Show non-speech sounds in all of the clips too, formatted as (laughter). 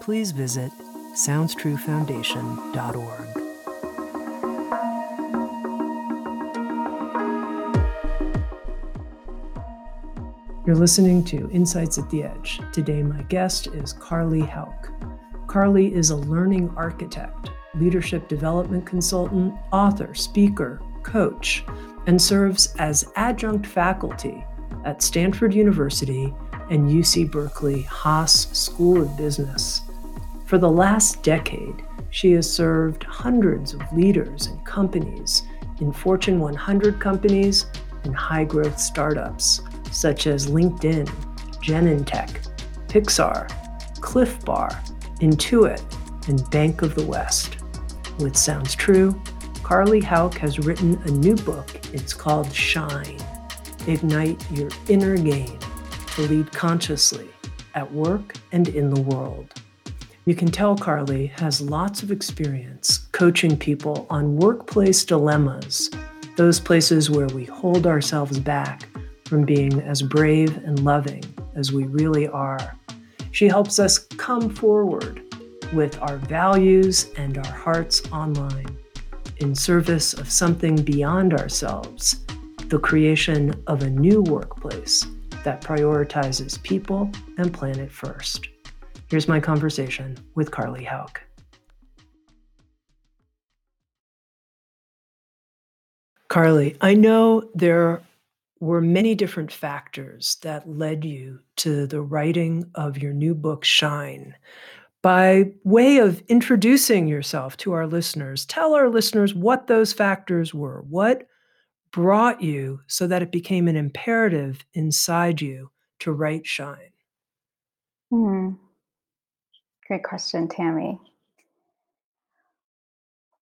please visit SoundsTrueFoundation.org. You're listening to Insights at the Edge. Today, my guest is Carley Hauck. Carley is a learning architect, leadership development consultant, author, speaker, coach, and serves as adjunct faculty at Stanford University and UC Berkeley Haas School of Business. For the last decade, she has served hundreds of leaders and companies in Fortune 100 companies and high growth startups such as LinkedIn, Genentech, Pixar, Clif Bar, Intuit, and Bank of the West. With Sounds True, Carley Hauck has written a new book. It's called Shine Ignite Your Inner Game to Lead Consciously at Work and in the World. You can tell Carley has lots of experience coaching people on workplace dilemmas, those places where we hold ourselves back from being as brave and loving as we really are. She helps us come forward with our values and our hearts online in service of something beyond ourselves, the creation of a new workplace that prioritizes people and planet first. Here's my conversation with Carley Hauck. Carley, I know there were many different factors that led you to the writing of your new book, Shine. By way of introducing yourself to our listeners, tell our listeners what those factors were. What brought you so that it became an imperative inside you to write Shine? Hmm. Great question, Tami.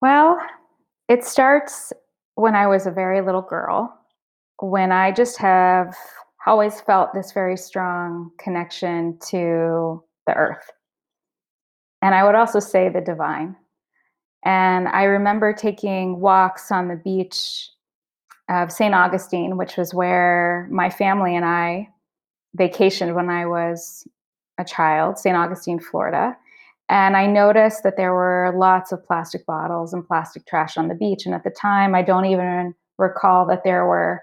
Well, it starts when I was a very little girl when I just have always felt this very strong connection to the earth. And I would also say the divine. And I remember taking walks on the beach of St. Augustine, which was where my family and I vacationed when I was a child, St. Augustine, Florida. And I noticed that there were lots of plastic bottles and plastic trash on the beach. And at the time, I don't even recall that there were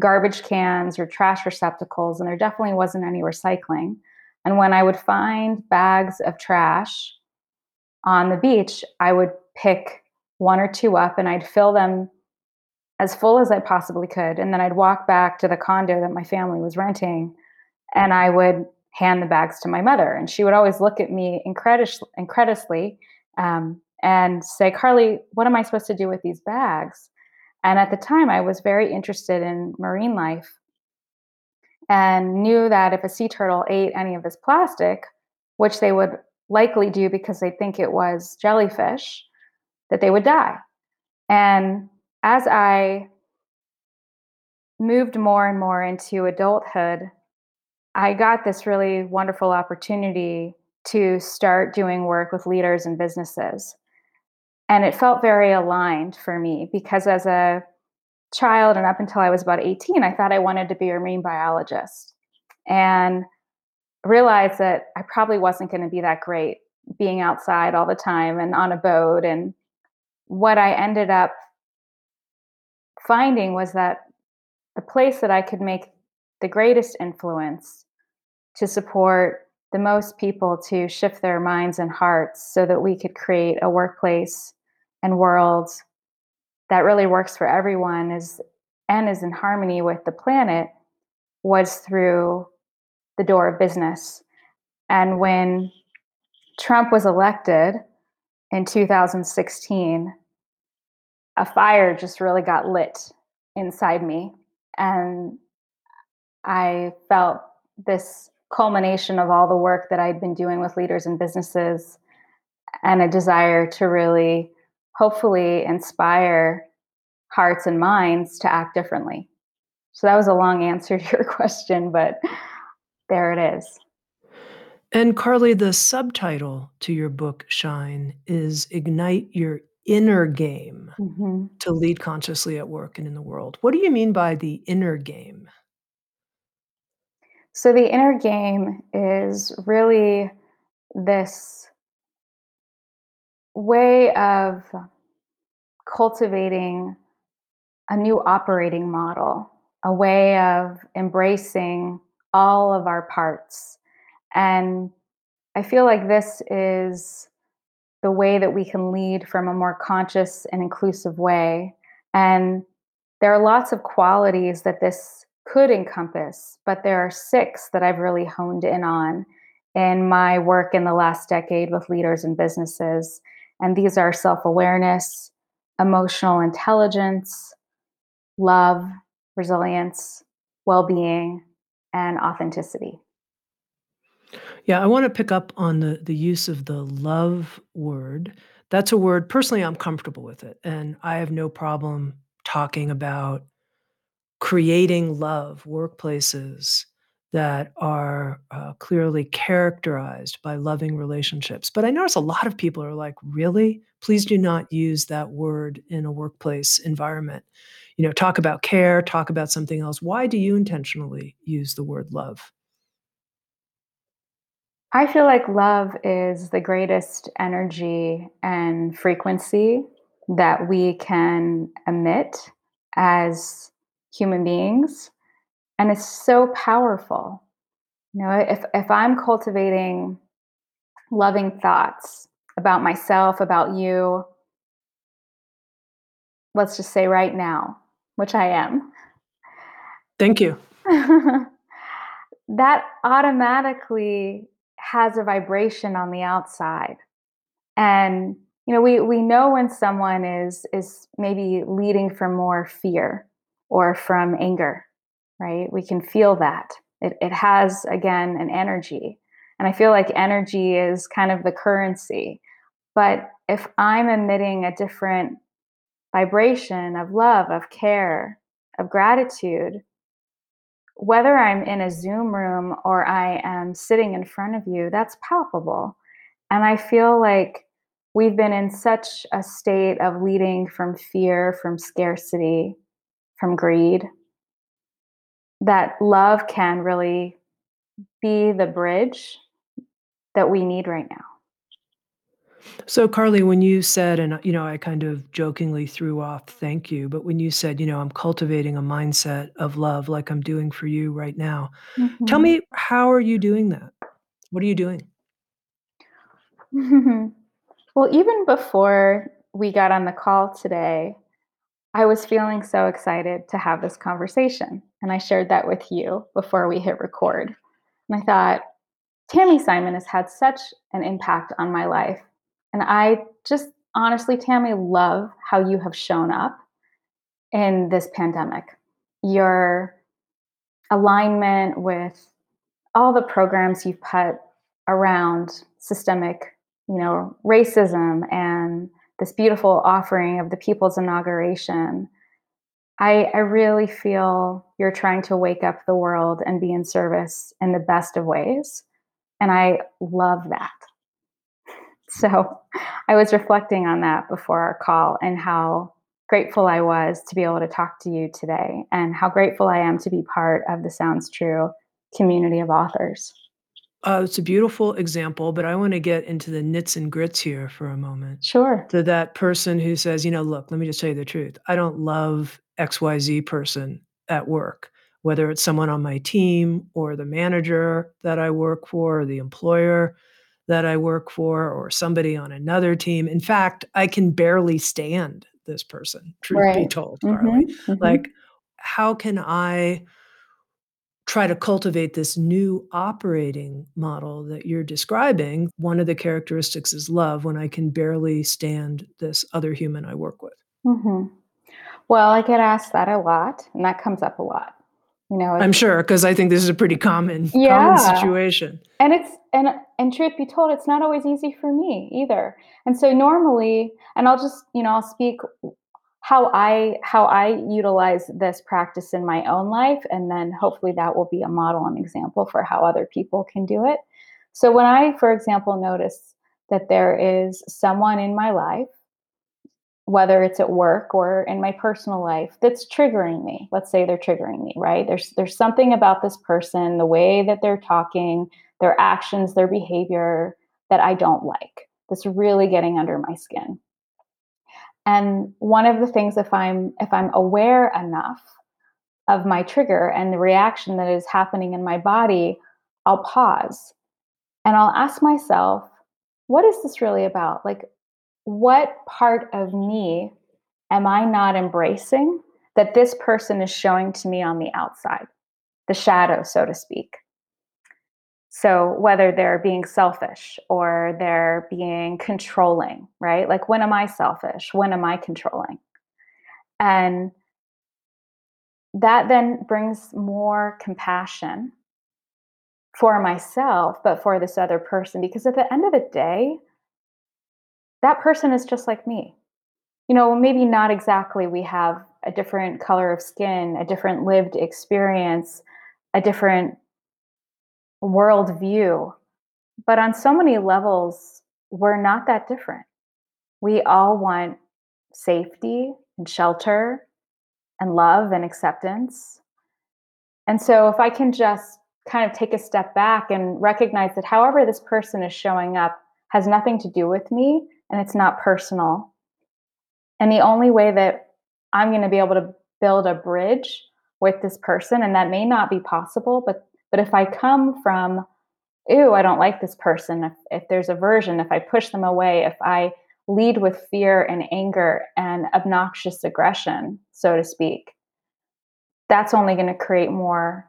garbage cans or trash receptacles, and there definitely wasn't any recycling. And when I would find bags of trash on the beach, I would pick one or two up and I'd fill them as full as I possibly could. And then I'd walk back to the condo that my family was renting and I would hand the bags to my mother. And she would always look at me incredulously um, and say, Carley, what am I supposed to do with these bags? And at the time, I was very interested in marine life and knew that if a sea turtle ate any of this plastic, which they would likely do because they think it was jellyfish, that they would die. And as I moved more and more into adulthood, I got this really wonderful opportunity to start doing work with leaders and businesses and it felt very aligned for me because as a child and up until I was about 18, I thought I wanted to be a marine biologist and realized that I probably wasn't going to be that great being outside all the time and on a boat. And what I ended up finding was that the place that I could make the greatest influence to support the most people to shift their minds and hearts so that we could create a workplace and world that really works for everyone is and is in harmony with the planet was through the door of business. And when Trump was elected in 2016, a fire just really got lit inside me. And I felt this culmination of all the work that I'd been doing with leaders and businesses and a desire to really hopefully inspire hearts and minds to act differently. So that was a long answer to (laughs) your question, but there it is. And Carley, the subtitle to your book, Shine, is Ignite Your Inner Game hmm to Lead Consciously at Work and in the World. What do you mean by the inner game? So the inner game is really this way of cultivating a new operating model, a way of embracing all of our parts. And I feel like this is the way that we can lead from a more conscious and inclusive way. And there are lots of qualities that this could encompass, but there are six that I've really honed in on in my work in the last decade with leaders and businesses. And these are self awareness, emotional intelligence, love, resilience, well being, and authenticity. Yeah, I want to pick up on the the use of the love word. That's a word personally I'm comfortable with it and I have no problem talking about creating love workplaces that are uh, clearly characterized by loving relationships. But I notice a lot of people are like, really? Please do not use that word in a workplace environment. You know, talk about care, talk about something else. Why do you intentionally use the word love? I feel like love is the greatest energy and frequency that we can emit as human beings. And it's so powerful. You know, if, if I'm cultivating loving thoughts about myself, about you, let's just say right now, which I am, Thank you. (laughs) that automatically has a vibration on the outside. And you know, we we know when someone is is maybe leading from more fear or from anger, right? We can feel that. It it has again an energy. And I feel like energy is kind of the currency. But if I'm emitting a different vibration of love, of care, of gratitude, whether I'm in a Zoom room or I am sitting in front of you, that's palpable. And I feel like we've been in such a state of leading from fear, from scarcity, from greed, that love can really be the bridge that we need right now. So, Carley, when you said, and you know, I kind of jokingly threw off thank you, but when you said, you know, I'm cultivating a mindset of love like I'm doing for you right now, tell Mhm. me, how are you doing that? What are you doing? (laughs) well, even before we got on the call today, I was feeling so excited to have this conversation. And I shared that with you before we hit record. And I thought, Tami Simon has had such an impact on my life. And I just honestly, Tami, love how you have shown up in this pandemic. Your alignment with all the programs you've put around systemic, you know, racism and this beautiful offering of the People's Inauguration. I, I really feel you're trying to wake up the world and be in service in the best of ways. And I love that. (laughs) So I was reflecting on that before our call and how grateful I was to be able to talk to you today and how grateful I am to be part of the Sounds True community of authors. Uh, it's a beautiful example, but I want to get into the nits and grits here for a moment. Sure. To that person who says, you know, look, let me just tell you the truth. I don't love XYZ person at work, whether it's someone on my team or the manager that I work for, or the employer that I work for, or somebody on another team. In fact, I can barely stand this person, truth right. be told, mm-hmm, Carley. Mm-hmm. Like, how can I try to cultivate this new operating model that you're describing? One of the characteristics is love when I can barely stand this other human I work with. Mm-hmm. Well, I get asked that a lot, and that comes up a lot. You know, I'm sure because I think this is a pretty common yeah. common situation. And it's and and truth be told, it's not always easy for me either. And so normally, and I'll just you know I'll speak how I how I utilize this practice in my own life, and then hopefully that will be a model and example for how other people can do it. So when I, for example, notice that there is someone in my life whether it's at work or in my personal life that's triggering me. Let's say they're triggering me right? There's there's something about this person the way that they're talking their actions their behavior that i don't like that's really getting under my skin. And one of the things if i'm if i'm aware enough of my trigger and the reaction that is happening in my body i'll pause and i'll ask myself what is this really about? Like what part of me am I not embracing that this person is showing to me on the outside, the shadow, so to speak? So, whether they're being selfish or they're being controlling, right? Like, when am I selfish? When am I controlling? And that then brings more compassion for myself, but for this other person. Because at the end of the day, that person is just like me. You know, maybe not exactly we have a different color of skin, a different lived experience, a different worldview. But on so many levels, we're not that different. We all want safety and shelter and love and acceptance. And so, if I can just kind of take a step back and recognize that however this person is showing up has nothing to do with me, and it's not personal. And the only way that I'm going to be able to build a bridge with this person, and that may not be possible, but but if I come from, ew, I don't like this person, if, if there's aversion, if I push them away, if I lead with fear and anger and obnoxious aggression, so to speak, that's only going to create more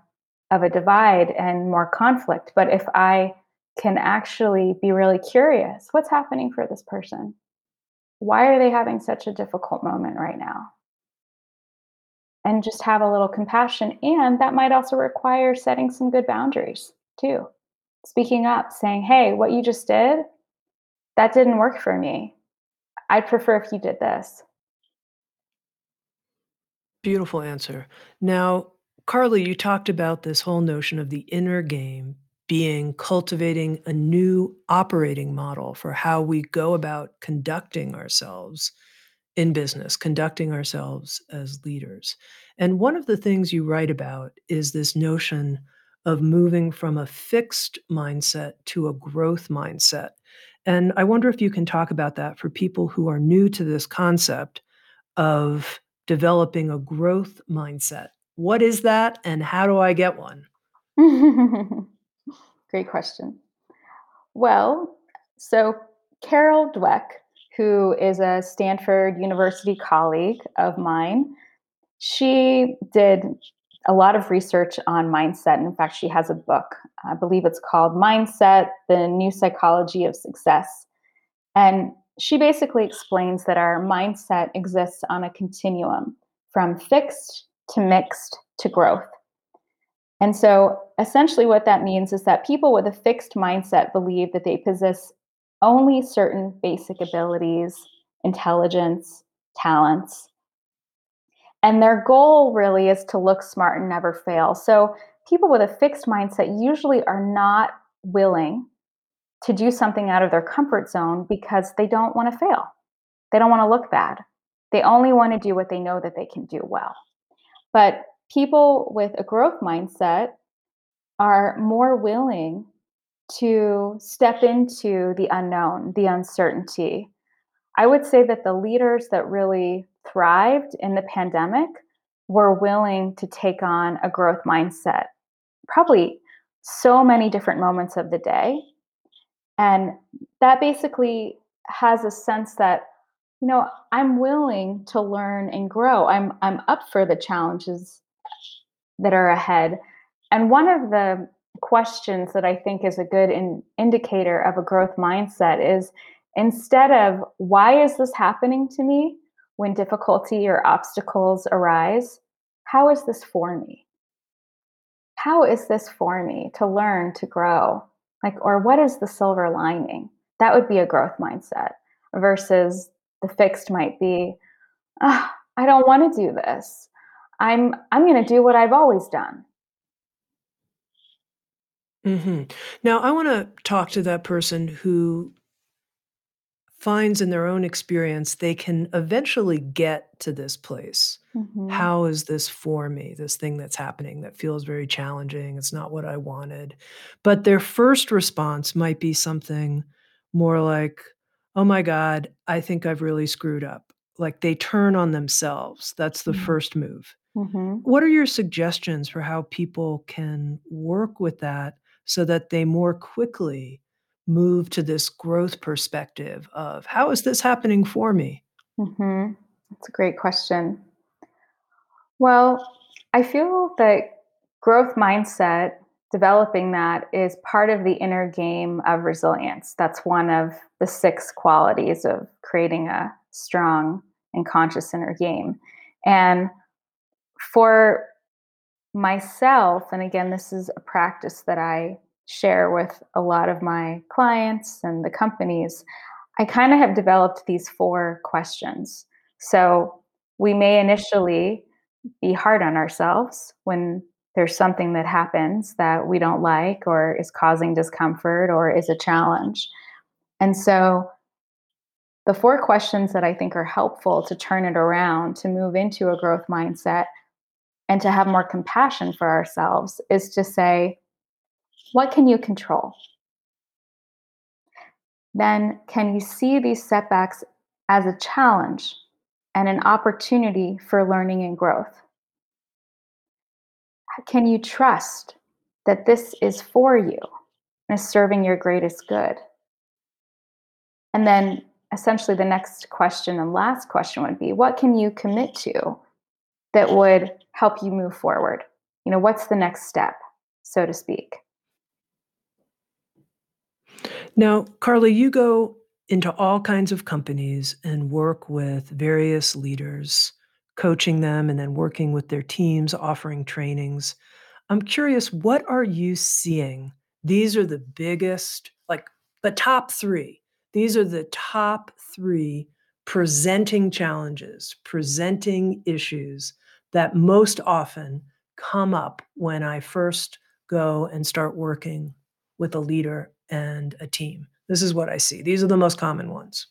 of a divide and more conflict. But if I can actually be really curious what's happening for this person? Why are they having such a difficult moment right now? And just have a little compassion. And that might also require setting some good boundaries too. Speaking up, saying, hey, what you just did, that didn't work for me. I'd prefer if you did this. Beautiful answer. Now, Carley, you talked about this whole notion of the inner game being cultivating a new operating model for how we go about conducting ourselves in business, conducting ourselves as leaders. And one of the things you write about is this notion of moving from a fixed mindset to a growth mindset. And I wonder if you can talk about that for people who are new to this concept of developing a growth mindset. What is that, and how do I get one? (laughs) Great question. Well, so Carol Dweck, who is a Stanford University colleague of mine, she did a lot of research on mindset. In fact, she has a book. I believe it's called Mindset The New Psychology of Success. And she basically explains that our mindset exists on a continuum from fixed to mixed to growth. And so essentially, what that means is that people with a fixed mindset believe that they possess only certain basic abilities, intelligence, talents. And their goal really is to look smart and never fail. So people with a fixed mindset usually are not willing to do something out of their comfort zone because they don't want to fail. They don't want to look bad. They only want to do what they know that they can do well. But people with a growth mindset are more willing to step into the unknown, the uncertainty. I would say that the leaders that really thrived in the pandemic were willing to take on a growth mindset, probably so many different moments of the day. And that basically has a sense that, you know, I'm willing to learn and grow. I'm I'm up for the challenges that are ahead. And one of the questions that I think is a good in, indicator of a growth mindset is instead of why is this happening to me when difficulty or obstacles arise, how is this for me? How is this for me to learn, to grow? Like, or what is the silver lining? That would be a growth mindset versus the fixed might be, oh, I don't want to do this. I'm I'm going to do what I've always done. hmm Now, I want to talk to that person who finds in their own experience they can eventually get to this place. hmm How is this for me? This thing that's happening that feels very challenging. It's not what I wanted. But their first response might be something more like, oh my God, I think I've really screwed up. Like they turn on themselves. That's the first move. Hmm What are your suggestions for how people can work with that so that they more quickly move to this growth perspective of how is this happening for me? hmm That's a great question. Well, I feel that growth mindset, developing that is part of the inner game of resilience. That's one of the six qualities of creating a strong and conscious inner game. And for myself, and again, this is a practice that I share with a lot of my clients and the companies, I kind of have developed these four questions. So we may initially be hard on ourselves when there's something that happens that we don't like or is causing discomfort or is a challenge. And so the four questions that I think are helpful to turn it around, to move into a growth mindset, and to have more compassion for ourselves is to say, what can you control? Then, can you see these setbacks as a challenge and an opportunity for learning and growth? Can you trust that this is for you and is serving your greatest good? And then, essentially, the next question and last question would be what can you commit to that would help you move forward? You know, what's the next step, so to speak? Now, Carley, you go into all kinds of companies and work with various leaders, coaching them and then working with their teams, offering trainings. I'm curious, what are you seeing? These are the biggest, like the top three. These are the top three presenting challenges, presenting issues that most often come up when I first go and start working with a leader and a team. This is what I see. These are the most common ones.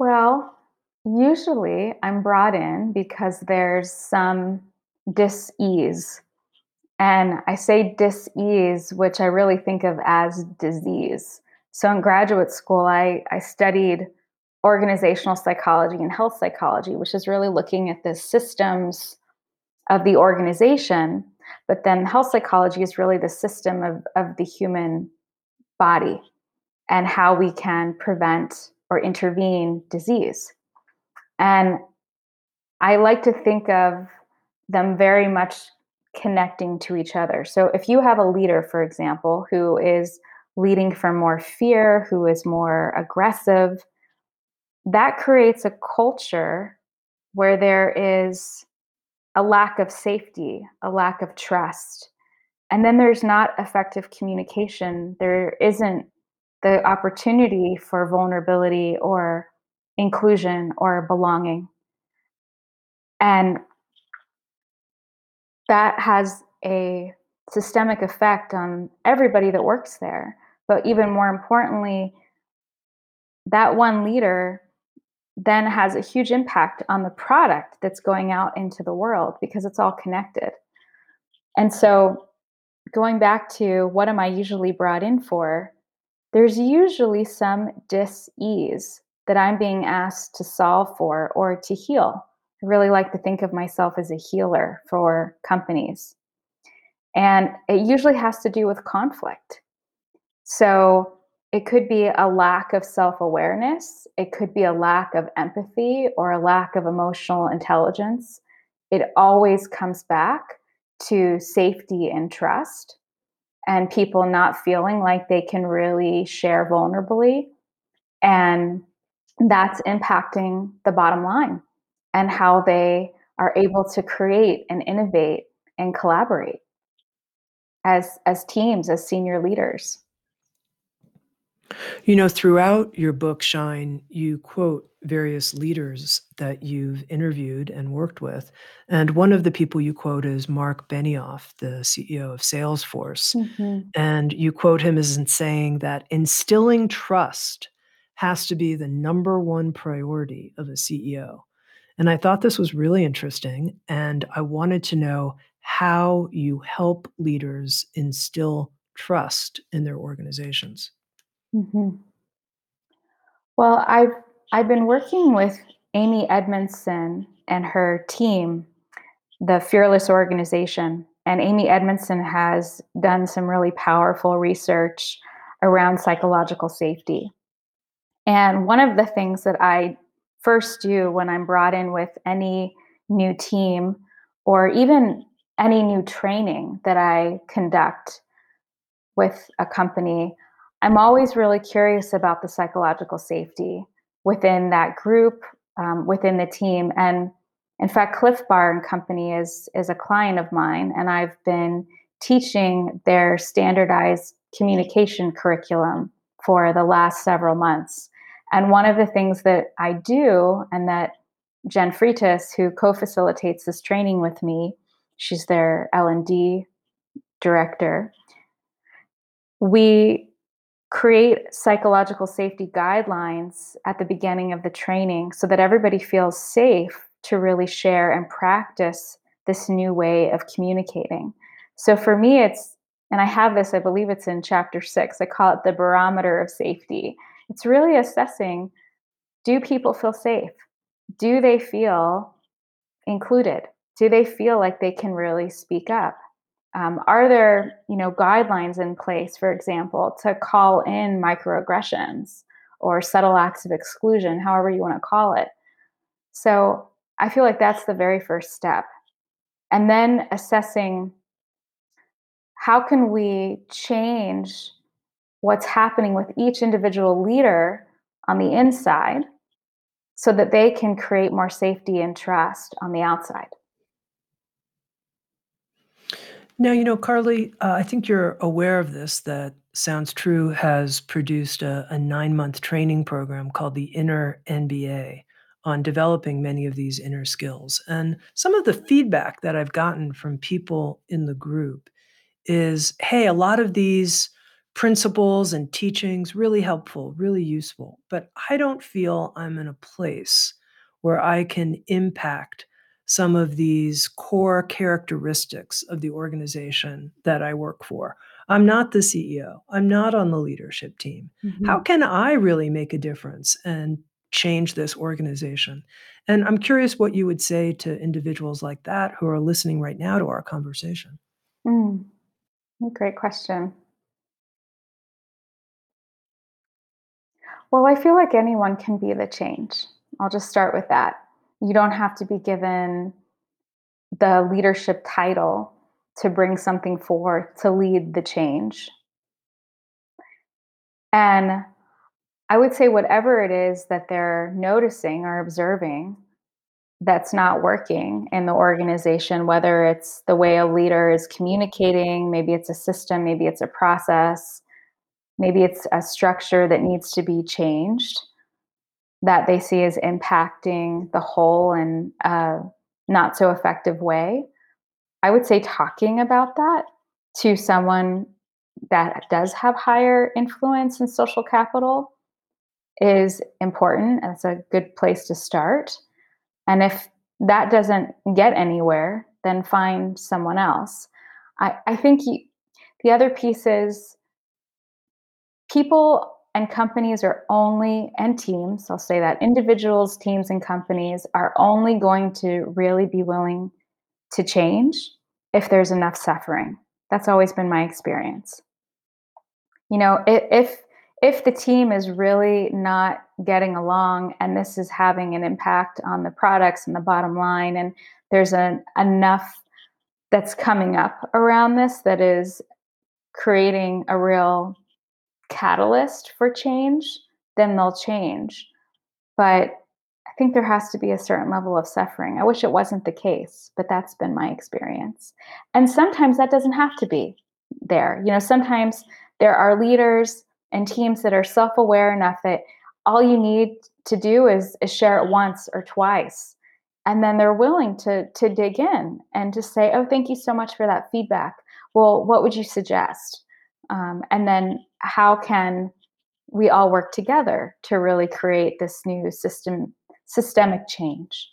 Well, usually I'm brought in because there's some dis-ease. And I say dis-ease, which I really think of as disease. So in graduate school, I, I studied organizational psychology and health psychology, which is really looking at the systems of the organization. But then health psychology is really the system of, of the human body and how we can prevent or intervene disease. And I like to think of them very much connecting to each other. So if you have a leader, for example, who is leading from more fear, who is more aggressive, that creates a culture where there is a lack of safety, a lack of trust. And then there's not effective communication. There isn't the opportunity for vulnerability or inclusion or belonging. And that has a systemic effect on everybody that works there. But even more importantly, that one leader then has a huge impact on the product that's going out into the world because it's all connected. And so, going back to what am I usually brought in for, there's usually some dis ease that I'm being asked to solve for or to heal. I really like to think of myself as a healer for companies. And it usually has to do with conflict. So it could be a lack of self awareness, it could be a lack of empathy or a lack of emotional intelligence. It always comes back to safety and trust and people not feeling like they can really share vulnerably. And that's impacting the bottom line and how they are able to create and innovate and collaborate as as teams as senior leaders you know throughout your book shine you quote various leaders that you've interviewed and worked with and one of the people you quote is mark benioff the ceo of salesforce mm-hmm. and you quote him as in saying that instilling trust has to be the number one priority of a ceo and I thought this was really interesting. And I wanted to know how you help leaders instill trust in their organizations. Mm-hmm. Well, I've I've been working with Amy Edmondson and her team, the Fearless Organization, and Amy Edmondson has done some really powerful research around psychological safety. And one of the things that I first do when I'm brought in with any new team or even any new training that I conduct with a company, I'm always really curious about the psychological safety within that group, um, within the team. And in fact, Clif Bar and Company is is a client of mine, and I've been teaching their standardized communication curriculum for the last several months. And one of the things that I do, and that Jen Freitas, who co-facilitates this training with me, she's their L&D director. We create psychological safety guidelines at the beginning of the training so that everybody feels safe to really share and practice this new way of communicating. So for me, it's, and I have this, I believe it's in chapter six, I call it the barometer of safety. It's really assessing do people feel safe? Do they feel included? Do they feel like they can really speak up? Um, are there, you know, guidelines in place, for example, to call in microaggressions or subtle acts of exclusion, however you want to call it? So I feel like that's the very first step. And then assessing how can we change what's happening with each individual leader on the inside so that they can create more safety and trust on the outside. Now, you know, Carley, uh, I think you're aware of this that Sounds True has produced a, a nine month training program called the Inner MBA on developing many of these inner skills. And some of the feedback that I've gotten from people in the group is hey, a lot of these principles and teachings really helpful, really useful. But I don't feel I'm in a place where I can impact some of these core characteristics of the organization that I work for. I'm not the CEO. I'm not on the leadership team. Mm-hmm. How can I really make a difference and change this organization? And I'm curious what you would say to individuals like that who are listening right now to our conversation. Mm. Great question. Well, I feel like anyone can be the change. I'll just start with that. You don't have to be given the leadership title to bring something forth to lead the change. And I would say, whatever it is that they're noticing or observing that's not working in the organization, whether it's the way a leader is communicating, maybe it's a system, maybe it's a process, maybe it's a structure that needs to be changed that they see as impacting the whole in a uh, not so effective way. I would say talking about that to someone that does have higher influence in social capital is important. It's a good place to start. And if that doesn't get anywhere, then find someone else. I, I think the other piece is people and companies are only, and teams, I'll say that individuals, teams, and companies are only going to really be willing to change if there's enough suffering. That's always been my experience. You know, if if the team is really not getting along and this is having an impact on the products and the bottom line and there's an enough that's coming up around this that is creating a real catalyst for change, then they'll change. But I think there has to be a certain level of suffering. I wish it wasn't the case, but that's been my experience. And sometimes that doesn't have to be there. You know, sometimes there are leaders and teams that are self-aware enough that all you need to do is, is share it once or twice and then they're willing to to dig in and to say oh thank you so much for that feedback well what would you suggest um, and then how can we all work together to really create this new system systemic change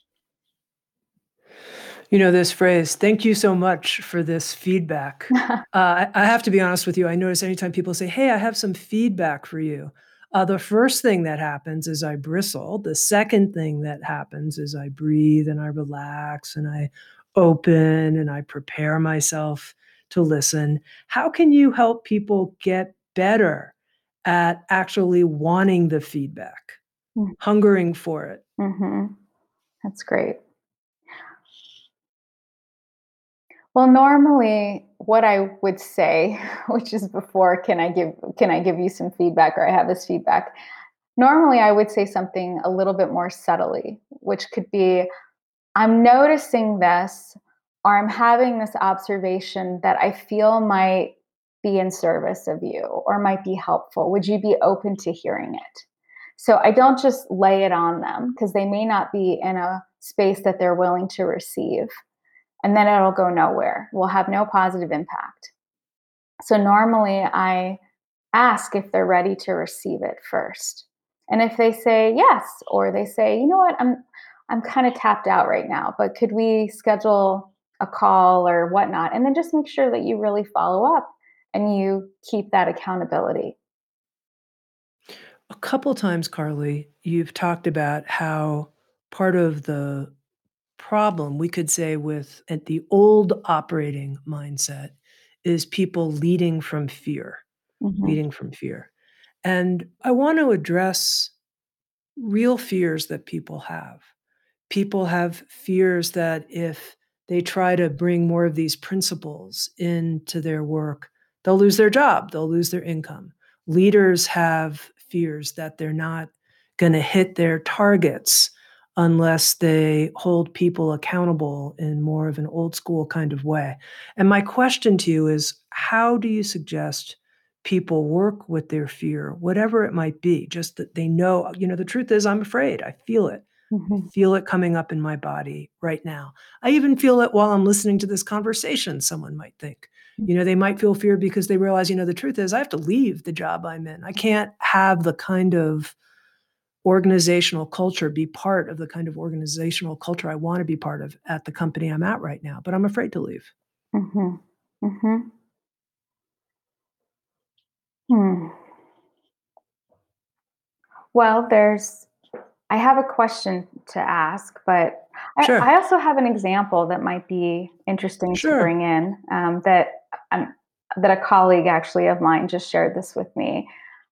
you know this phrase thank you so much for this feedback (laughs) uh, I, I have to be honest with you i notice anytime people say hey i have some feedback for you uh, the first thing that happens is I bristle. The second thing that happens is I breathe and I relax and I open and I prepare myself to listen. How can you help people get better at actually wanting the feedback, mm-hmm. hungering for it? Mm-hmm. That's great. Well, normally what I would say, (laughs) which is before can I give can I give you some feedback or I have this feedback. Normally I would say something a little bit more subtly, which could be I'm noticing this or I'm having this observation that I feel might be in service of you or might be helpful. Would you be open to hearing it? So I don't just lay it on them because they may not be in a space that they're willing to receive and then it'll go nowhere. Will have no positive impact. So normally I ask if they're ready to receive it first. And if they say yes, or they say, you know what, I'm I'm kind of tapped out right now, but could we schedule a call or whatnot? And then just make sure that you really follow up and you keep that accountability. A couple times, Carley, you've talked about how part of the problem we could say with at the old operating mindset is people leading from fear mm-hmm. leading from fear and i want to address real fears that people have people have fears that if they try to bring more of these principles into their work they'll lose their job they'll lose their income leaders have fears that they're not going to hit their targets unless they hold people accountable in more of an old school kind of way. And my question to you is how do you suggest people work with their fear, whatever it might be, just that they know, you know, the truth is I'm afraid. I feel it. Mm-hmm. I feel it coming up in my body right now. I even feel it while I'm listening to this conversation, someone might think. You know, they might feel fear because they realize, you know, the truth is I have to leave the job I'm in. I can't have the kind of organizational culture, be part of the kind of organizational culture I want to be part of at the company I'm at right now, but I'm afraid to leave. Mm-hmm. Mm-hmm. Hmm. Well, there's, I have a question to ask, but sure. I, I, also have an example that might be interesting sure. to bring in um, that um, that a colleague actually of mine just shared this with me,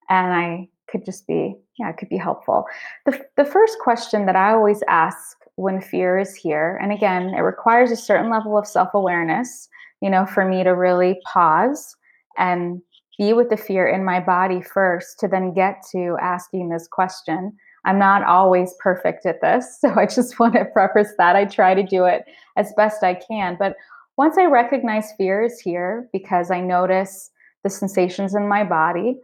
and I could just be yeah it could be helpful the, the first question that i always ask when fear is here and again it requires a certain level of self-awareness you know for me to really pause and be with the fear in my body first to then get to asking this question i'm not always perfect at this (laughs) so i just want to preface that i try to do it as best i can but once i recognize fear is here because i notice the sensations in my body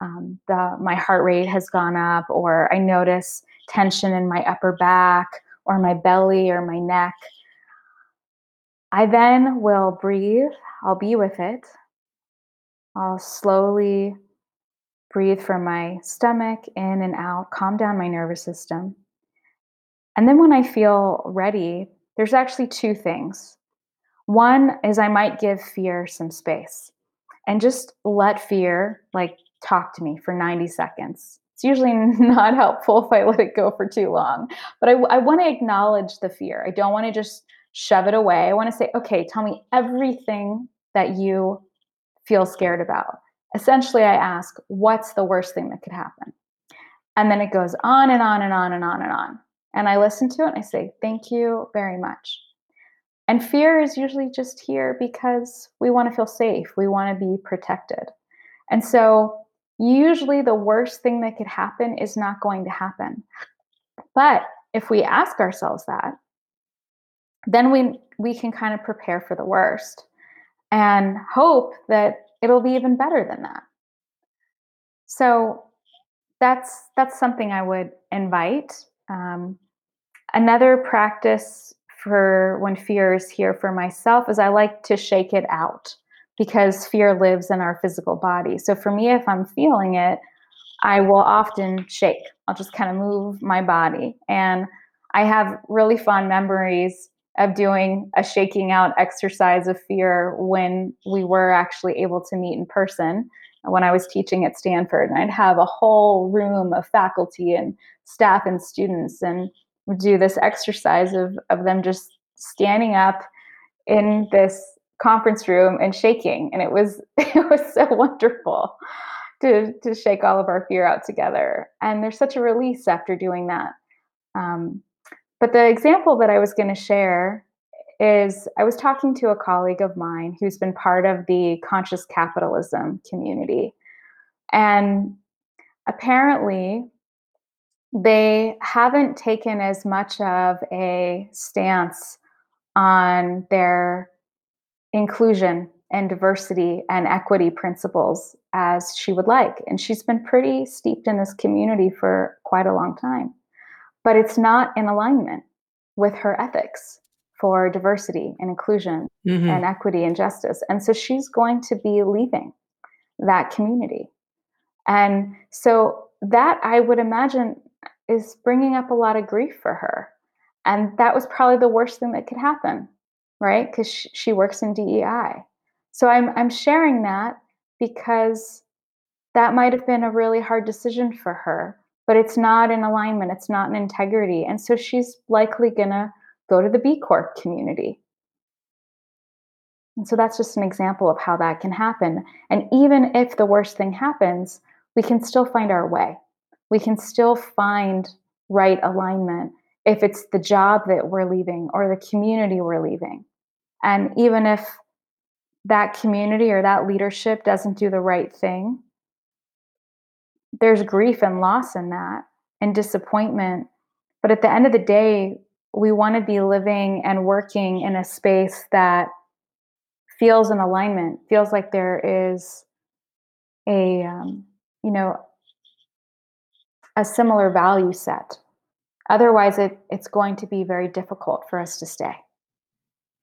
um, the my heart rate has gone up, or I notice tension in my upper back, or my belly, or my neck. I then will breathe. I'll be with it. I'll slowly breathe from my stomach in and out, calm down my nervous system. And then when I feel ready, there's actually two things. One is I might give fear some space and just let fear, like talk to me for 90 seconds. It's usually (laughs) not helpful if I let it go for too long, but I, I want to acknowledge the fear. I don't want to just shove it away. I want to say, okay, tell me everything that you feel scared about. Essentially, I ask, what's the worst thing that could happen? And then it goes on and on and on and on and on. And I listen to it and I say, thank you very much. And fear is usually just here because we want to feel safe, we want to be protected. And so, usually, the worst thing that could happen is not going to happen. But if we ask ourselves that, then we, we can kind of prepare for the worst and hope that it'll be even better than that. So that's that's something I would invite. Um, another practice for when fear is here for myself is I like to shake it out because fear lives in our physical body. So for me, if I'm feeling it, I will often shake. I'll just kind of move my body. And I have really fond memories of doing a shaking out exercise of fear when we were actually able to meet in person when I was teaching at Stanford. And I'd have a whole room of faculty and staff and students and do this exercise of, of them just standing up in this conference room and shaking. And it was (laughs) it was so wonderful to to shake all of our fear out together. And there's such a release after doing that. Um, but the example that I was going to share is I was talking to a colleague of mine who's been part of the conscious capitalism community. And apparently, they haven't taken as much of a stance on their inclusion and diversity and equity principles as she would like. And she's been pretty steeped in this community for quite a long time but it's not in alignment with her ethics for diversity and inclusion mm-hmm. and equity and justice. And so she's going to be leaving that community. And so that I would imagine is bringing up a lot of grief for her. And that was probably the worst thing that could happen, right? Because she, she works in DEI. So I'm, I'm sharing that because that might have been a really hard decision for her but it's not in alignment, it's not in integrity. And so she's likely to go to the B Corp community. And so that's just an example of how that can happen. And even if the worst thing happens, we can still find our way. We can still find right alignment if it's the job that we're leaving or the community we're leaving. And even if that community or that leadership doesn't do the right thing, there's grief and loss in that and disappointment. But at the end of the day, we want to be living and working in a space that feels in alignment, feels like there is a, um, you know, a similar value set. Otherwise, it, it's going to be very difficult for us to stay.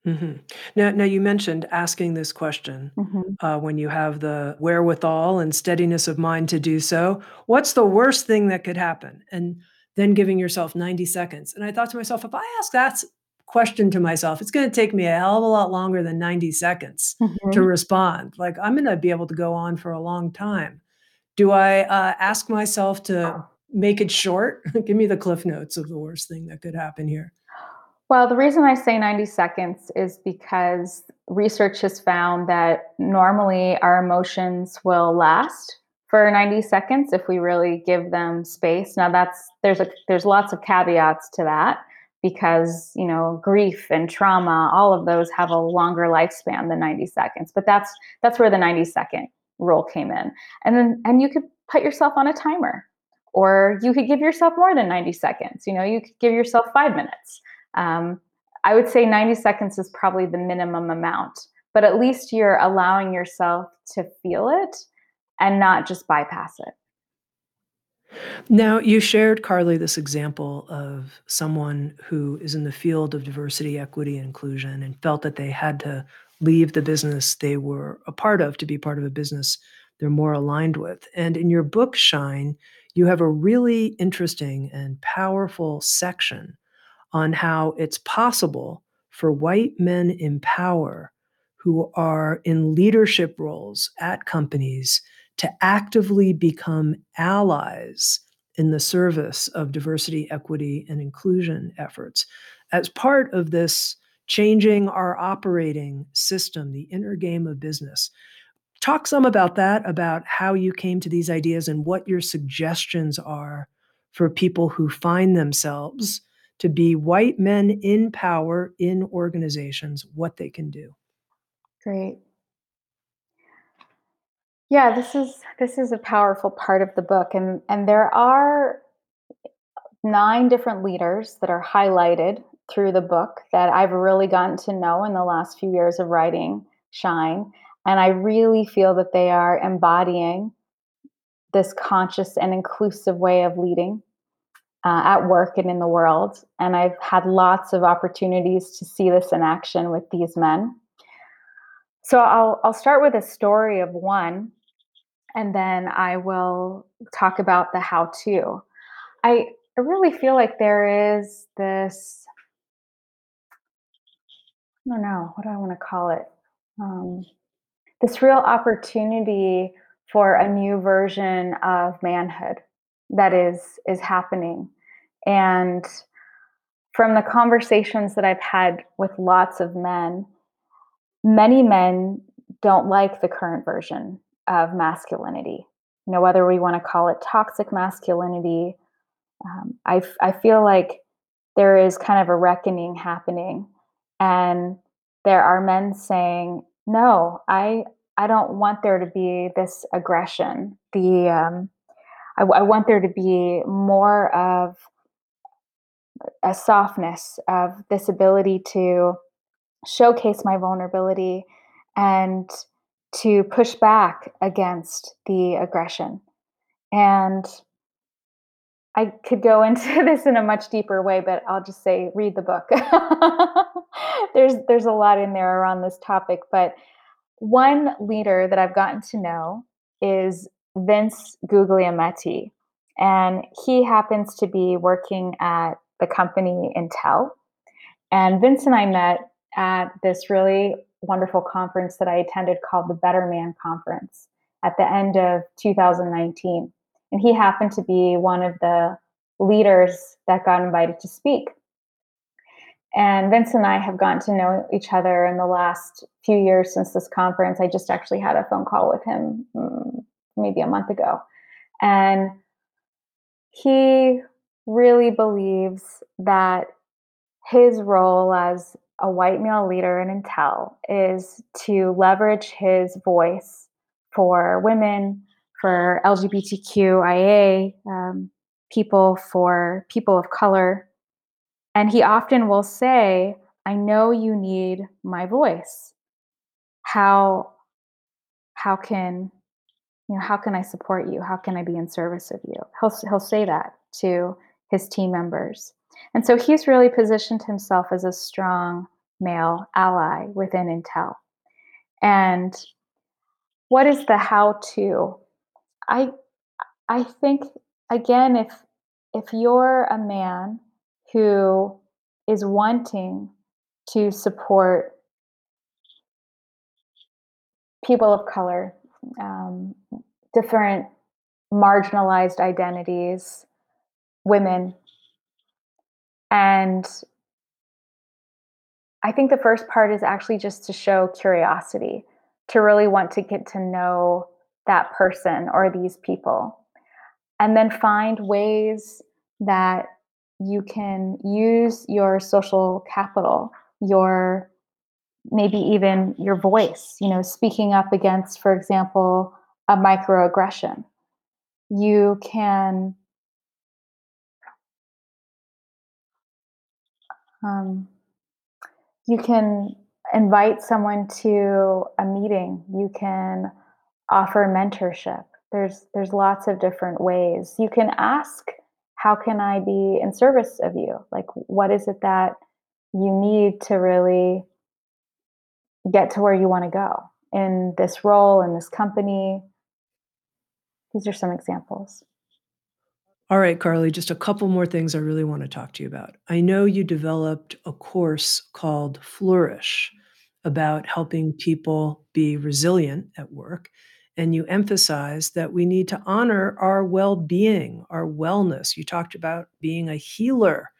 Mhm. Now now you mentioned asking this question, Mhm. uh, when you have the wherewithal and steadiness of mind to do so. What's the worst thing that could happen? And then giving yourself 90 seconds. And I thought to myself, if I ask that question to myself, it's gonna take me a hell of a lot longer than 90 seconds to Mhm. respond. Like, I'm gonna be able to go on for a long time. Do I, uh, ask myself to make it short? (laughs) Give me the cliff notes of the worst thing that could happen here. Well, the reason I say 90 seconds is because research has found that normally our emotions will last for 90 seconds if we really give them space. Now that's there's a there's lots of caveats to that because, you know, grief and trauma, all of those have a longer lifespan than 90 seconds. But that's that's where the 90 second rule came in. And then and you could put yourself on a timer or you could give yourself more than 90 seconds. You know, you could give yourself 5 minutes um, I would say 90 seconds is probably the minimum amount, but at least you're allowing yourself to feel it and not just bypass it. Now, you shared, Carley, this example of someone who is in the field of diversity, equity, and inclusion and felt that they had to leave the business they were a part of to be part of a business they're more aligned with. And in your book, Shine, you have a really interesting and powerful section on how it's possible for white men in power who are in leadership roles at companies to actively become allies in the service of diversity, equity, and inclusion efforts as part of this changing our operating system, the inner game of business. Talk some about that, about how you came to these ideas and what your suggestions are for people who find themselves to be white men in power in organizations, what they can do. Great. Yeah, this is this is a powerful part of the book and and there are nine different leaders that are highlighted through the book that I've really gotten to know in the last few years of writing Shine. And I really feel that they are embodying this conscious and inclusive way of leading uh, at work and in the world. And I've had lots of opportunities to see this in action with these men. So I'll, I'll start with a story of one, and then I will talk about the how to. I, I really feel like there is this I don't know, what do I want to call it? Um, this real opportunity for a new version of manhood that is is happening. And from the conversations that I've had with lots of men, many men don't like the current version of masculinity. You know, whether we want to call it toxic masculinity, um, I, I feel like there is kind of a reckoning happening and there are men saying no i i don't want there to be this aggression the um, I, I want there to be more of a softness of this ability to showcase my vulnerability and to push back against the aggression and I could go (laughs) into this in a much deeper way, but I'll just say read the book. (laughs) there's there's a lot in there around this topic, but one leader that I've gotten to know is Vince Guglielmetti, and he happens to be working at the company Intel. And Vince and I met at this really wonderful conference that I attended called the Better Man Conference at the end of 2019 and he happened to be one of the leaders that got invited to speak. And Vince and I have gotten to know each other in the last few years since this conference. I just actually had a phone call with him um, maybe a month ago. And he really believes that his role as a white male leader in Intel is to leverage his voice for women, for LGBTQIA um, people, for people of color. And he often will say, I know you need my voice. How, how can, you know, how can I support you? How can I be in service of you? He'll, he'll say that to his team members. And so he's really positioned himself as a strong male ally within Intel. And what is the how to? I I think again if if you're a man who is wanting to support people of color, um, different marginalized identities, women, and I think the first part is actually just to show curiosity, to really want to get to know that person or these people. And then find ways that you can use your social capital, your maybe even your voice, you know, speaking up against, for example, a microaggression. You can um, you can invite someone to a meeting. You can offer mentorship. There's there's lots of different ways. You can ask, how can I be in service of you? Like what is it that you need to really get to where you want to go in this role in this company? These are some examples. All right, Carley, just a couple more things I really want to talk to you about. I know you developed a course called Flourish about helping people be resilient at work. and you emphasize that we need to honor our well being, our wellness. You talked about being a healer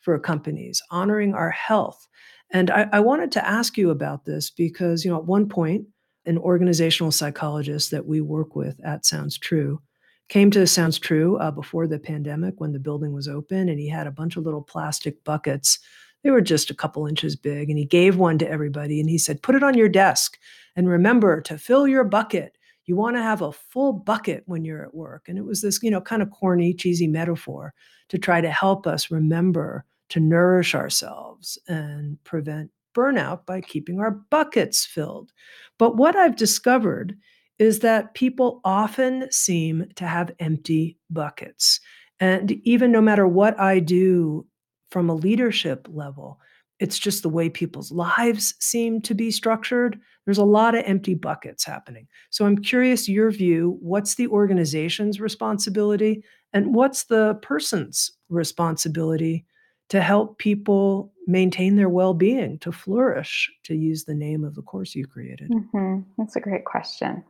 for companies, honoring our health. And I, I, wanted to ask you about this because, you know, at one point, an organizational psychologist that we work with at Sounds True came to Sounds True uh, before the pandemic when the building was open, and he had a bunch of little plastic buckets. They were just a couple inches big, and he gave one to everybody and he said, Put it on your desk and remember to fill your bucket. You want to have a full bucket when you're at work. And it was this, you know, kind of corny, cheesy metaphor to try to help us remember to nourish ourselves and prevent burnout by keeping our buckets filled. But what I've discovered is that people often seem to have empty buckets. And even no matter what I do from a leadership level, it's just the way people's lives seem to be structured. There's a lot of empty buckets happening. So I'm curious your view what's the organization's responsibility and what's the person's responsibility to help people maintain their well-being to flourish to use the name of the course you created? Mm-hmm. that's a great question.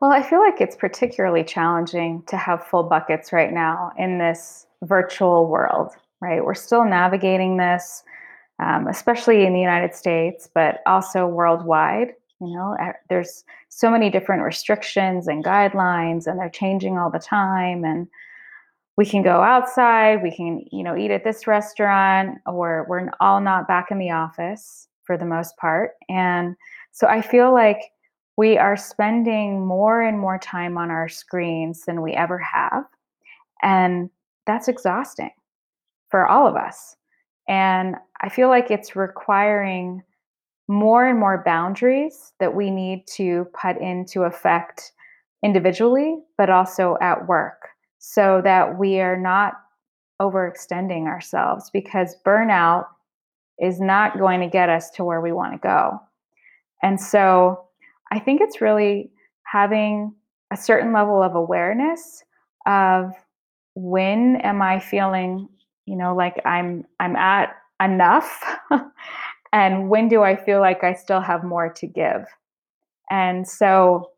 Well i feel like it's particularly challenging to have full buckets right now in this virtual world right? We're still navigating this um, especially in the united states but also worldwide you know? There's so many different restrictions and guidelines and they're changing all the time and we can go outside, we can, you know, eat at this restaurant, or we're all not back in the office for the most part. And so I feel like we are spending more and more time on our screens than we ever have. And that's exhausting for all of us. And I feel like it's requiring more and more boundaries that we need to put into effect individually, but also at work so that we are not overextending ourselves because burnout is not going to get us to where we want to go. And so I think it's really having a certain level of awareness of when am I feeling, you know, like I'm I'm at enough (laughs) and when do I feel like I still have more to give. And so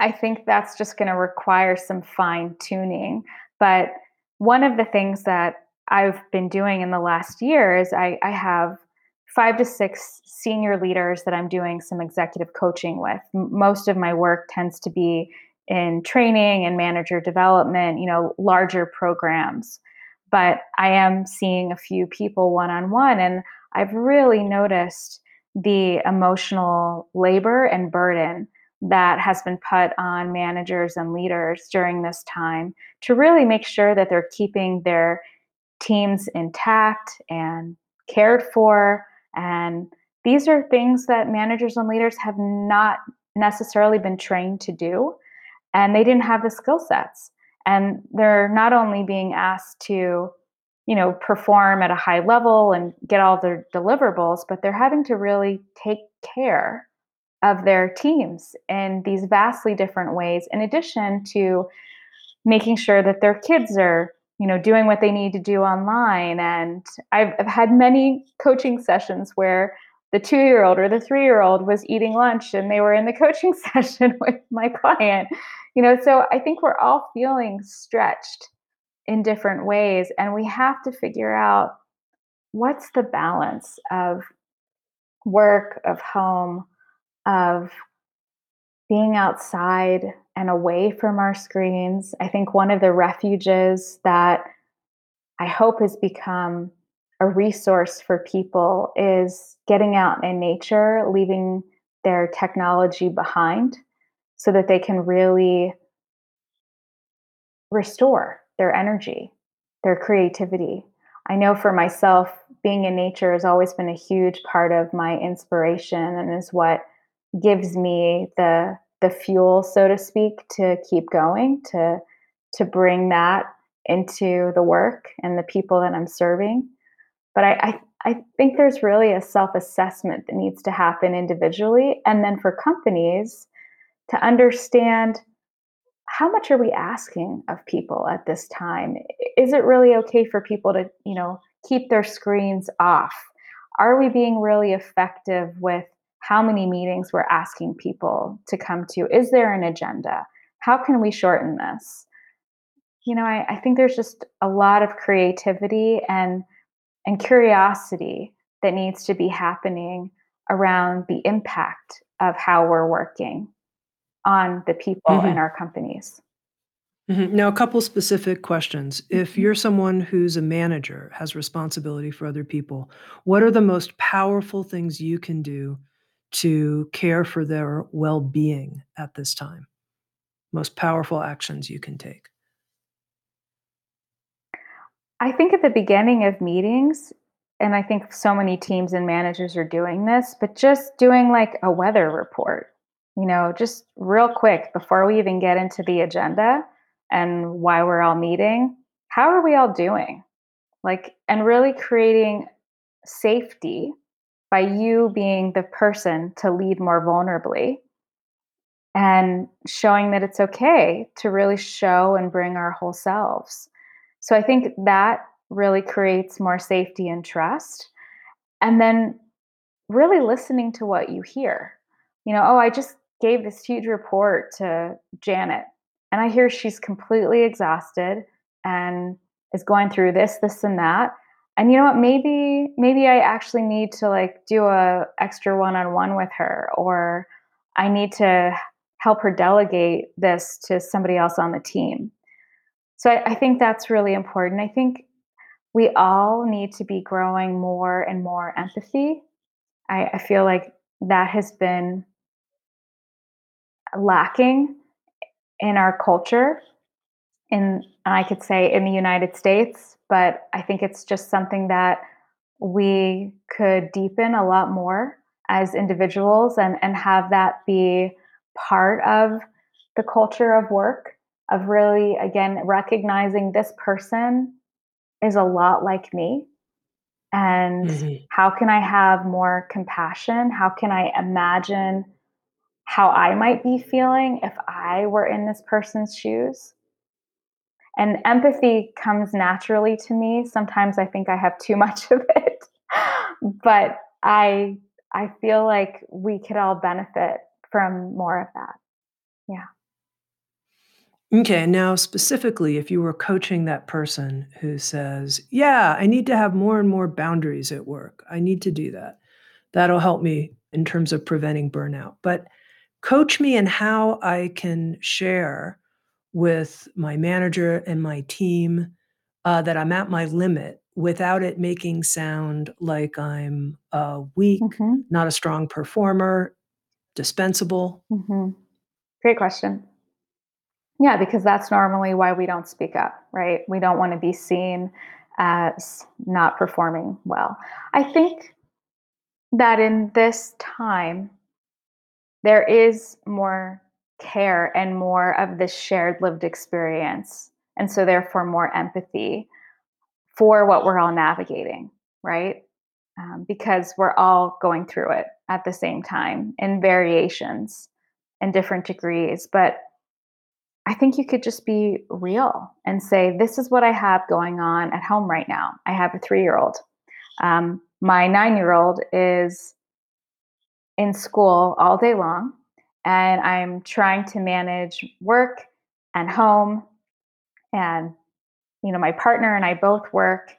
I think that's just going to require some fine tuning. But one of the things that I've been doing in the last year is I, I have five to six senior leaders that I'm doing some executive coaching with. Most of my work tends to be in training and manager development, you know, larger programs. But I am seeing a few people one on one, and I've really noticed the emotional labor and burden that has been put on managers and leaders during this time to really make sure that they're keeping their teams intact and cared for. And these are things that managers and leaders have not necessarily been trained to do, and they didn't have the skill sets. And they're not only being asked to you know perform at a high level and get all their deliverables but they're having to really take care of their teams in these vastly different ways in addition to making sure that their kids are you know doing what they need to do online. And i've, I've had many coaching sessions where the two year old or the three year old was eating lunch and they were in the (laughs) coaching (laughs) session with my client. You know so i think we're all feeling stretched in different ways and we have to figure out what's the balance of work of home of being outside and away from our screens. I think one of the refuges that I hope has become a resource for people is getting out in nature, leaving their technology behind so that they can really restore their energy, their creativity. I know for myself, being in nature has always been a huge part of my inspiration and is what gives me the the fuel so to speak to keep going to to bring that into the work and the people that i'm serving. But i i, I think there's really a self-assessment that needs to happen individually and then for companies to understand how much are we asking of people at this time? Is it really okay for people to you know keep their screens off? Are we being really effective with how many meetings we're asking people to come to. Is there an agenda? How can we shorten this? You know, I, I think there's just a lot of creativity and and curiosity that needs to be happening around the impact of how we're working on the people mm-hmm. in our companies. Mm-hmm. Now, a couple specific questions. If mm-hmm. you're someone who's a manager, has responsibility for other people, what are the most powerful things you can do to care for their well being at this time? Most powerful actions you can take? I think at the beginning of meetings, and I think so many teams and managers are doing this, but just doing like a weather report, you know, just real quick before we even get into the agenda and why we're all meeting. How are we all doing? Like, and really creating safety by you being the person to lead more vulnerably and showing that it's okay to really show and bring our whole selves. So I think that really creates more safety and trust. And then really listening to what you hear. You know, oh, I just gave this huge report to Janet, and I hear she's completely exhausted and is going through this, this, and that. And you know what? Maybe, maybe I actually need to like do a extra one-on-one with her, or I need to help her delegate this to somebody else on the team. So I, I think that's really important. I think we all need to be growing more and more empathy. I, I feel like that has been lacking in our culture in I could say in the United States, but I think it's just something that we could deepen a lot more as individuals and, and have that be part of the culture of work of really again recognizing this person is a lot like me. And mm-hmm. how can i have more compassion? How can i imagine how i might be feeling if i were in this person's shoes and empathy comes naturally to me sometimes i think i have too much (laughs) of it but i i feel like we could all benefit from more of that yeah Okay, now specifically, if you were coaching that person who says, Yeah, I need to have more and more boundaries at work, I need to do that. That'll help me in terms of preventing burnout. But coach me in how I can share with my manager and my team uh, that I'm at my limit without it making sound like I'm uh, weak, mm-hmm. not a strong performer, dispensable. Mm-hmm. Great question. Yeah, because that's normally why we don't speak up, right? We don't want to be seen as not performing well. I think that in this time, there is more care and more of this shared lived experience. And so, therefore, more empathy for what we're all navigating, right? Um, because we're all going through it at the same time in variations and different degrees. But I think you could just be real and say, This is what I have going on at home right now. I have a three year old. Um, my nine year old is in school all day long, and I'm trying to manage work and home. And, you know, my partner and I both work.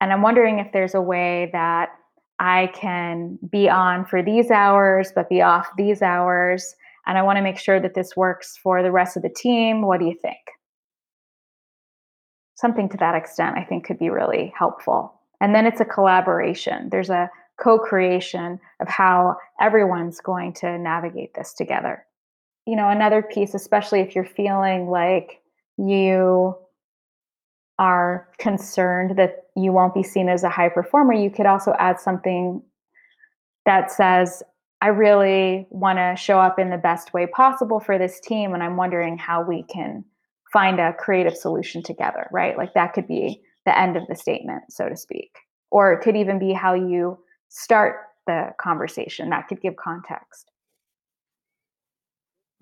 And I'm wondering if there's a way that I can be on for these hours, but be off these hours and I want to make sure that this works for the rest of the team. What do you think? Something to that extent, I think, could be really helpful. And then it's a collaboration. There's a co creation of how everyone's going to navigate this together. You know, another piece, especially if you're feeling like you are concerned that you won't be seen as a high performer, you could also add something that says, I really want to show up in the best way possible for this team. And I'm wondering how we can find a creative solution together, right? Like that could be the end of the statement, so to speak. Or it could even be how you start the conversation. That could give context.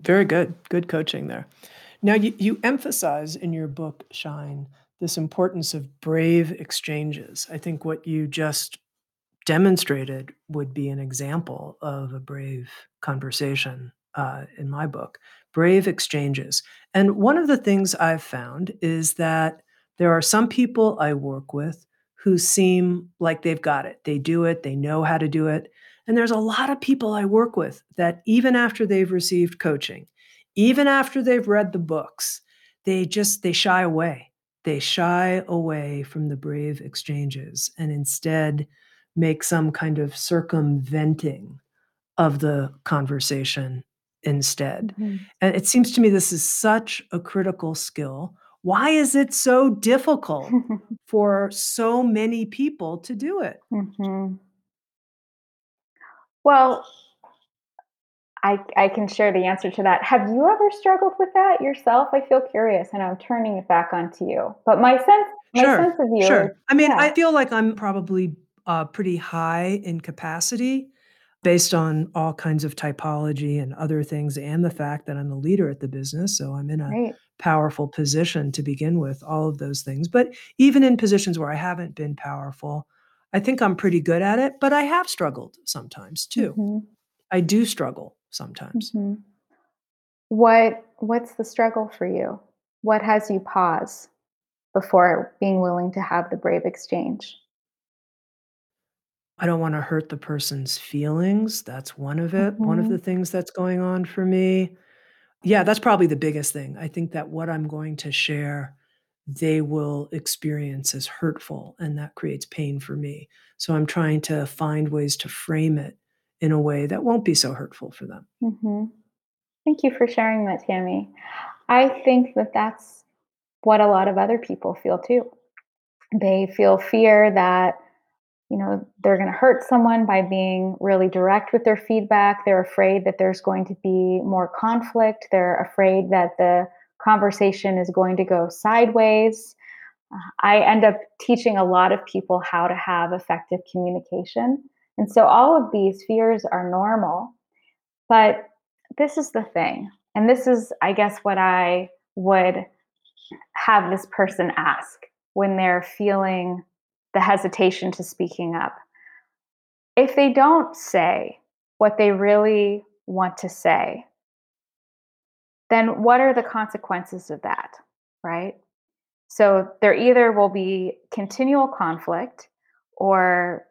Very good. Good coaching there. Now, you, you emphasize in your book, Shine, this importance of brave exchanges. I think what you just demonstrated would be an example of a brave conversation uh, in my book brave exchanges. And one of the things I've found is that there are some people I work with who seem like they've got it. They do it, they know how to do it. And there's a lot of people I work with that even after they've received coaching, even after they've read the books, they just they shy away. They shy away from the brave exchanges and instead make some kind of circumventing of the conversation instead. Mm-hmm. And it seems to me this is such a critical skill. Why is it so difficult (laughs) for so many people to do it? Mm-hmm. Well, I, I can share the answer to that. Have you ever struggled with that yourself? I feel curious, and I'm turning it back onto you. But my sense, my sure, sense of you, sure. Is, I mean, yeah. I feel like I'm probably uh, pretty high in capacity based on all kinds of typology and other things, and the fact that I'm a leader at the business. So I'm in a right. Powerful position to begin with, all of those things. But even in positions where I haven't been powerful, I think I'm pretty good at it, but I have struggled sometimes too. Mm-hmm. I do struggle sometimes. Mm-hmm. What what's the struggle for you? What has you pause before being willing to have the brave exchange? I don't want to hurt the person's feelings. That's one of it. One of Mm-hmm. the things that's going on for me. Yeah, that's probably the biggest thing. I think that what I'm going to share, they will experience as hurtful, and that creates pain for me. So I'm trying to find ways to frame it in a way that won't be so hurtful for them. Mm-hmm. Thank you for sharing that, Tami. I think that that's what a lot of other people feel too. They feel fear that you know they're going to hurt someone by being really direct with their feedback. They're afraid that there's going to be more conflict. They're afraid that the conversation is going to go sideways. Uh, i end up teaching a lot of people how to have effective communication. And so all of these fears are normal. But this is the thing. And this is i guess what i would have this person ask when they're feeling the hesitation to speaking up. If they don't say what they really want to say, then what are the consequences of that, right? So there either will be continual conflict or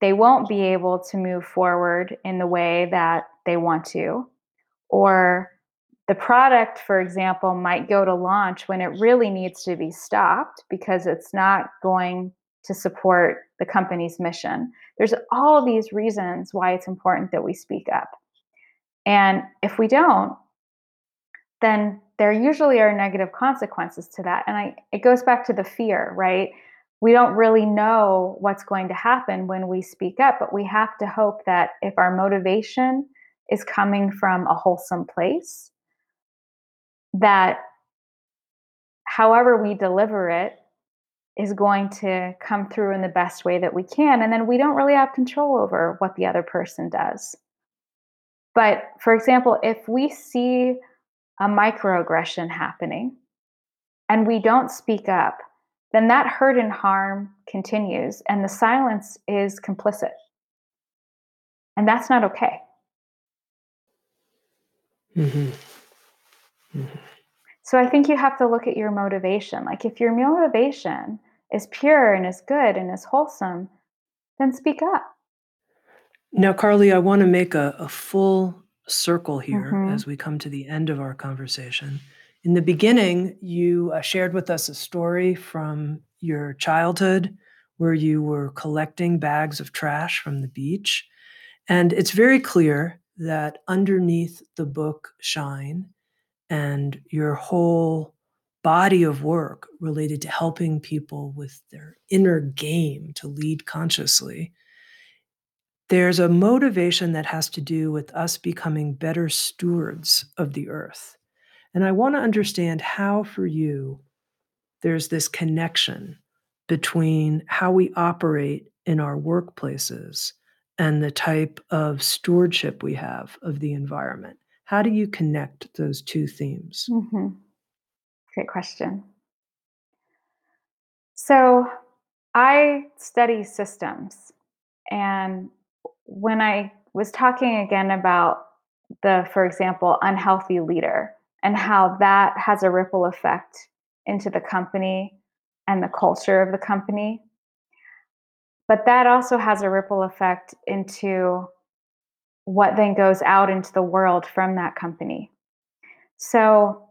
they won't be able to move forward in the way that they want to, or the product, for example, might go to launch when it really needs to be stopped because it's not going to support the company's mission. There's all these reasons why it's important that we speak up. And if we don't, then there usually are negative consequences to that. And I, it goes back to the fear, right? We don't really know what's going to happen when we speak up, but we have to hope that if our motivation is coming from a wholesome place, that however we deliver it is going to come through in the best way that we can. And then we don't really have control over what the other person does. But for example, if we see a microaggression happening and we don't speak up, then that hurt and harm continues and the silence is complicit. And that's not okay. Mm-hmm. Mm-hmm. So I think you have to look at your motivation. Like if your motivation is pure and is good and is wholesome, then speak up. Now, Carley, I want to make a, a full circle here Mhm. as we come to the end of our conversation. In the beginning, you uh, shared with us a story from your childhood where you were collecting bags of trash from the beach. And it's very clear that underneath the book Shine and your whole body of work related to helping people with their inner game to lead consciously, there's a motivation that has to do with us becoming better stewards of the earth. And I want to understand how, for you, there's this connection between how we operate in our workplaces and the type of stewardship we have of the environment. How do you connect those two themes? Mm-hmm. Great question. So, I study systems, And when I was talking again about the, for example, unhealthy leader and how that has a ripple effect into the company and the culture of the company. But that also has a ripple effect into what then goes out into the world from that company. So,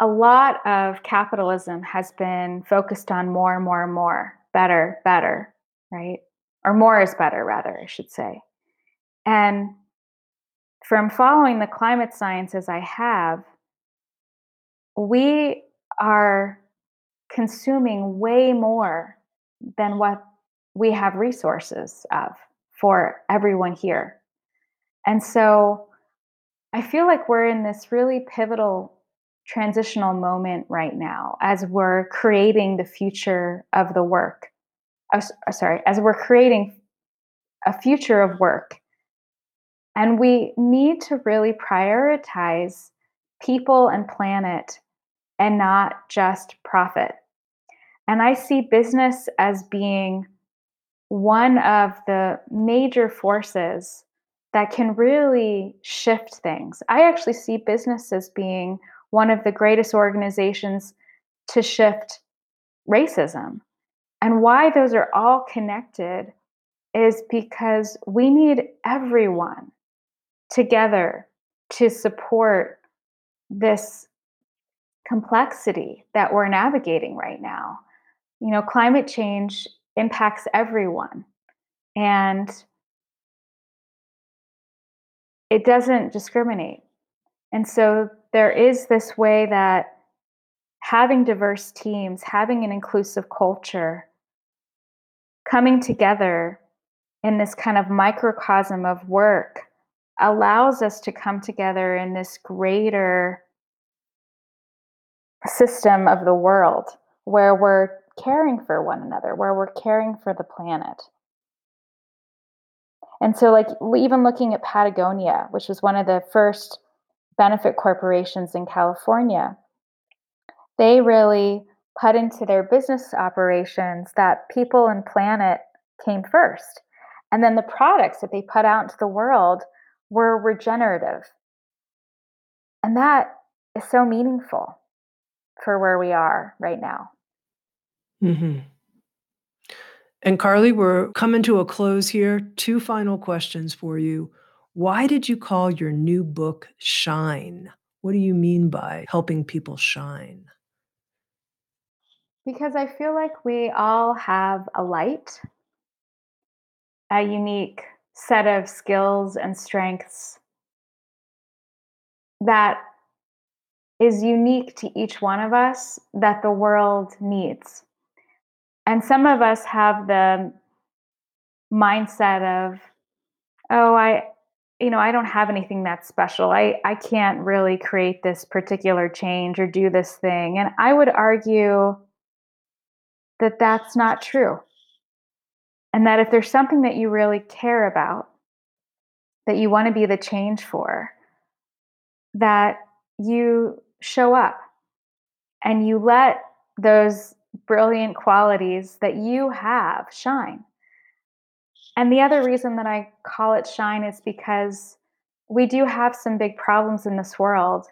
a lot of capitalism has been focused on more, and more, and more, better, better, right? Or more is better, rather, I should say. And from following the climate science as I have, we are consuming way more than what we have resources of for everyone here. And so I feel like we're in this really pivotal transitional moment right now as we're creating the future of the work. Oh, sorry, as we're creating a future of work. And we need to really prioritize people and planet and not just profit. And I see business as being one of the major forces that can really shift things. I actually see business as being one of the greatest organizations to shift racism. And why those are all connected is because we need everyone together to support this complexity that we're navigating right now. You know, climate change impacts everyone. And it doesn't discriminate. And so there is this way that having diverse teams, having an inclusive culture, coming together in this kind of microcosm of work allows us to come together in this greater system of the world where we're caring for one another, where we're caring for the planet. And so, like, even looking at Patagonia, which was one of the first benefit corporations in California, they really put into their business operations that people and planet came first. And then the products that they put out into the world were regenerative. And that is so meaningful for where we are right now. Mm-hmm. And Carley, we're coming to a close here. Two final questions for you. Why did you call your new book Shine? What do you mean by helping people shine? Because I feel like we all have a light, a unique set of skills and strengths that is unique to each one of us that the world needs. And some of us have the mindset of, oh, I, you know, I don't have anything that's special. I, I can't really create this particular change or do this thing. And I would argue that that's not true. And that if there's something that you really care about, that you want to be the change for, that you show up and you let those brilliant qualities that you have shine. And the other reason that I call it shine is because we do have some big problems in this world.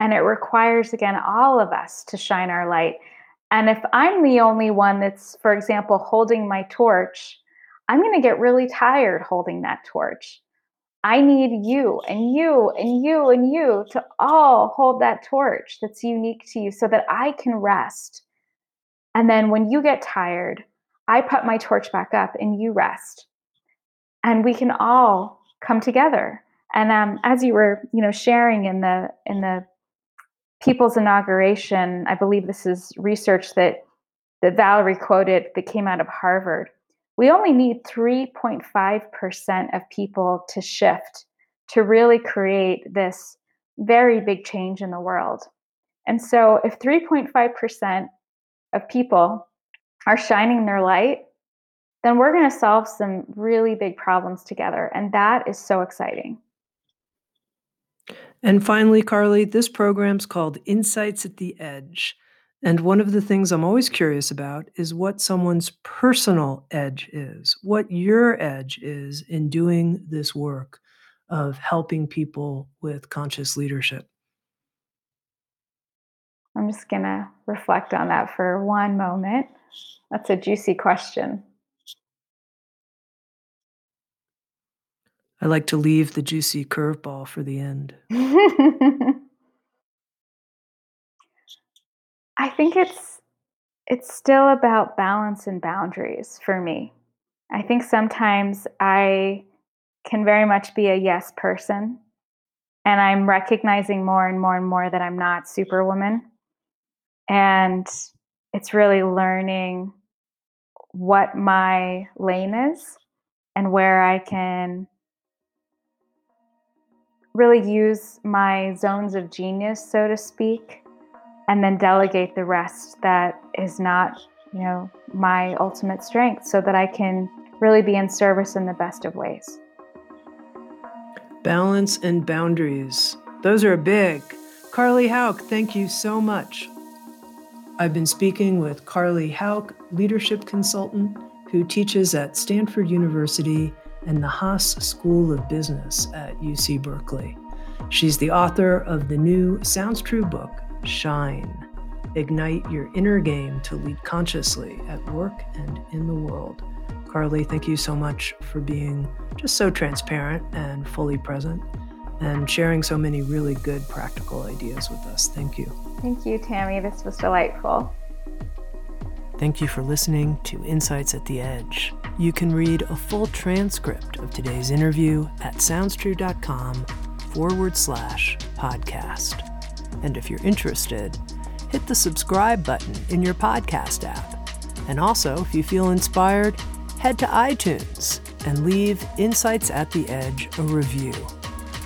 And it requires, again, all of us to shine our light. And if I'm the only one that's, for example, holding my torch, I'm going to get really tired holding that torch. I need you and you and you and you to all hold that torch that's unique to you so that I can rest. And then when you get tired, I put my torch back up and you rest. And we can all come together. And um, as you were, you know, sharing in the in the people's inauguration, I believe this is research that that Valerie quoted that came out of Harvard. We only need 3.5% of people to shift to really create this very big change in the world. And so if 3.5% of people are shining their light, then we're going to solve some really big problems together. And that is so exciting. And finally, Carley, this program's called Insights at the Edge. And one of the things I'm always curious about is what someone's personal edge is, what your edge is in doing this work of helping people with conscious leadership. I'm just going to reflect on that for one moment. That's a juicy question. I like to leave the juicy curveball for the end. (laughs) I think it's it's still about balance and boundaries for me. I think sometimes I can very much be a yes person and I'm recognizing more and more and more that I'm not superwoman. And it's really learning what my lane is and where I can really use my zones of genius, so to speak, and then delegate the rest that is not, you know, my ultimate strength so that I can really be in service in the best of ways. Balance and boundaries. Those are big. Carley Hauck, thank you so much. I've been speaking with Carley Hauck, leadership consultant who teaches at Stanford University and the Haas School of Business at UC Berkeley. She's the author of the new Sounds True book, Shine. Ignite your inner game to lead consciously at work and in the world. Carley, thank you so much for being just so transparent and fully present and sharing so many really good practical ideas with us. Thank you. Thank you, Tami. This was delightful. Thank you for listening to Insights at the Edge. You can read a full transcript of today's interview at soundstrue.com forward slash podcast. And if you're interested, hit the subscribe button in your podcast app. And also, if you feel inspired, head to iTunes and leave Insights at the Edge a review.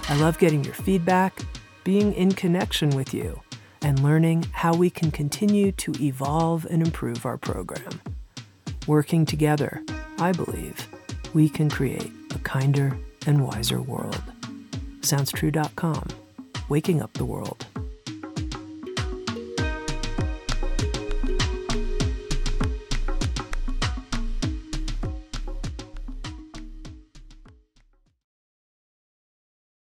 I love getting your feedback, being in connection with you, and learning how we can continue to evolve and improve our program. Working together, I believe, we can create a kinder and wiser world. SoundsTrue.com, waking up the world.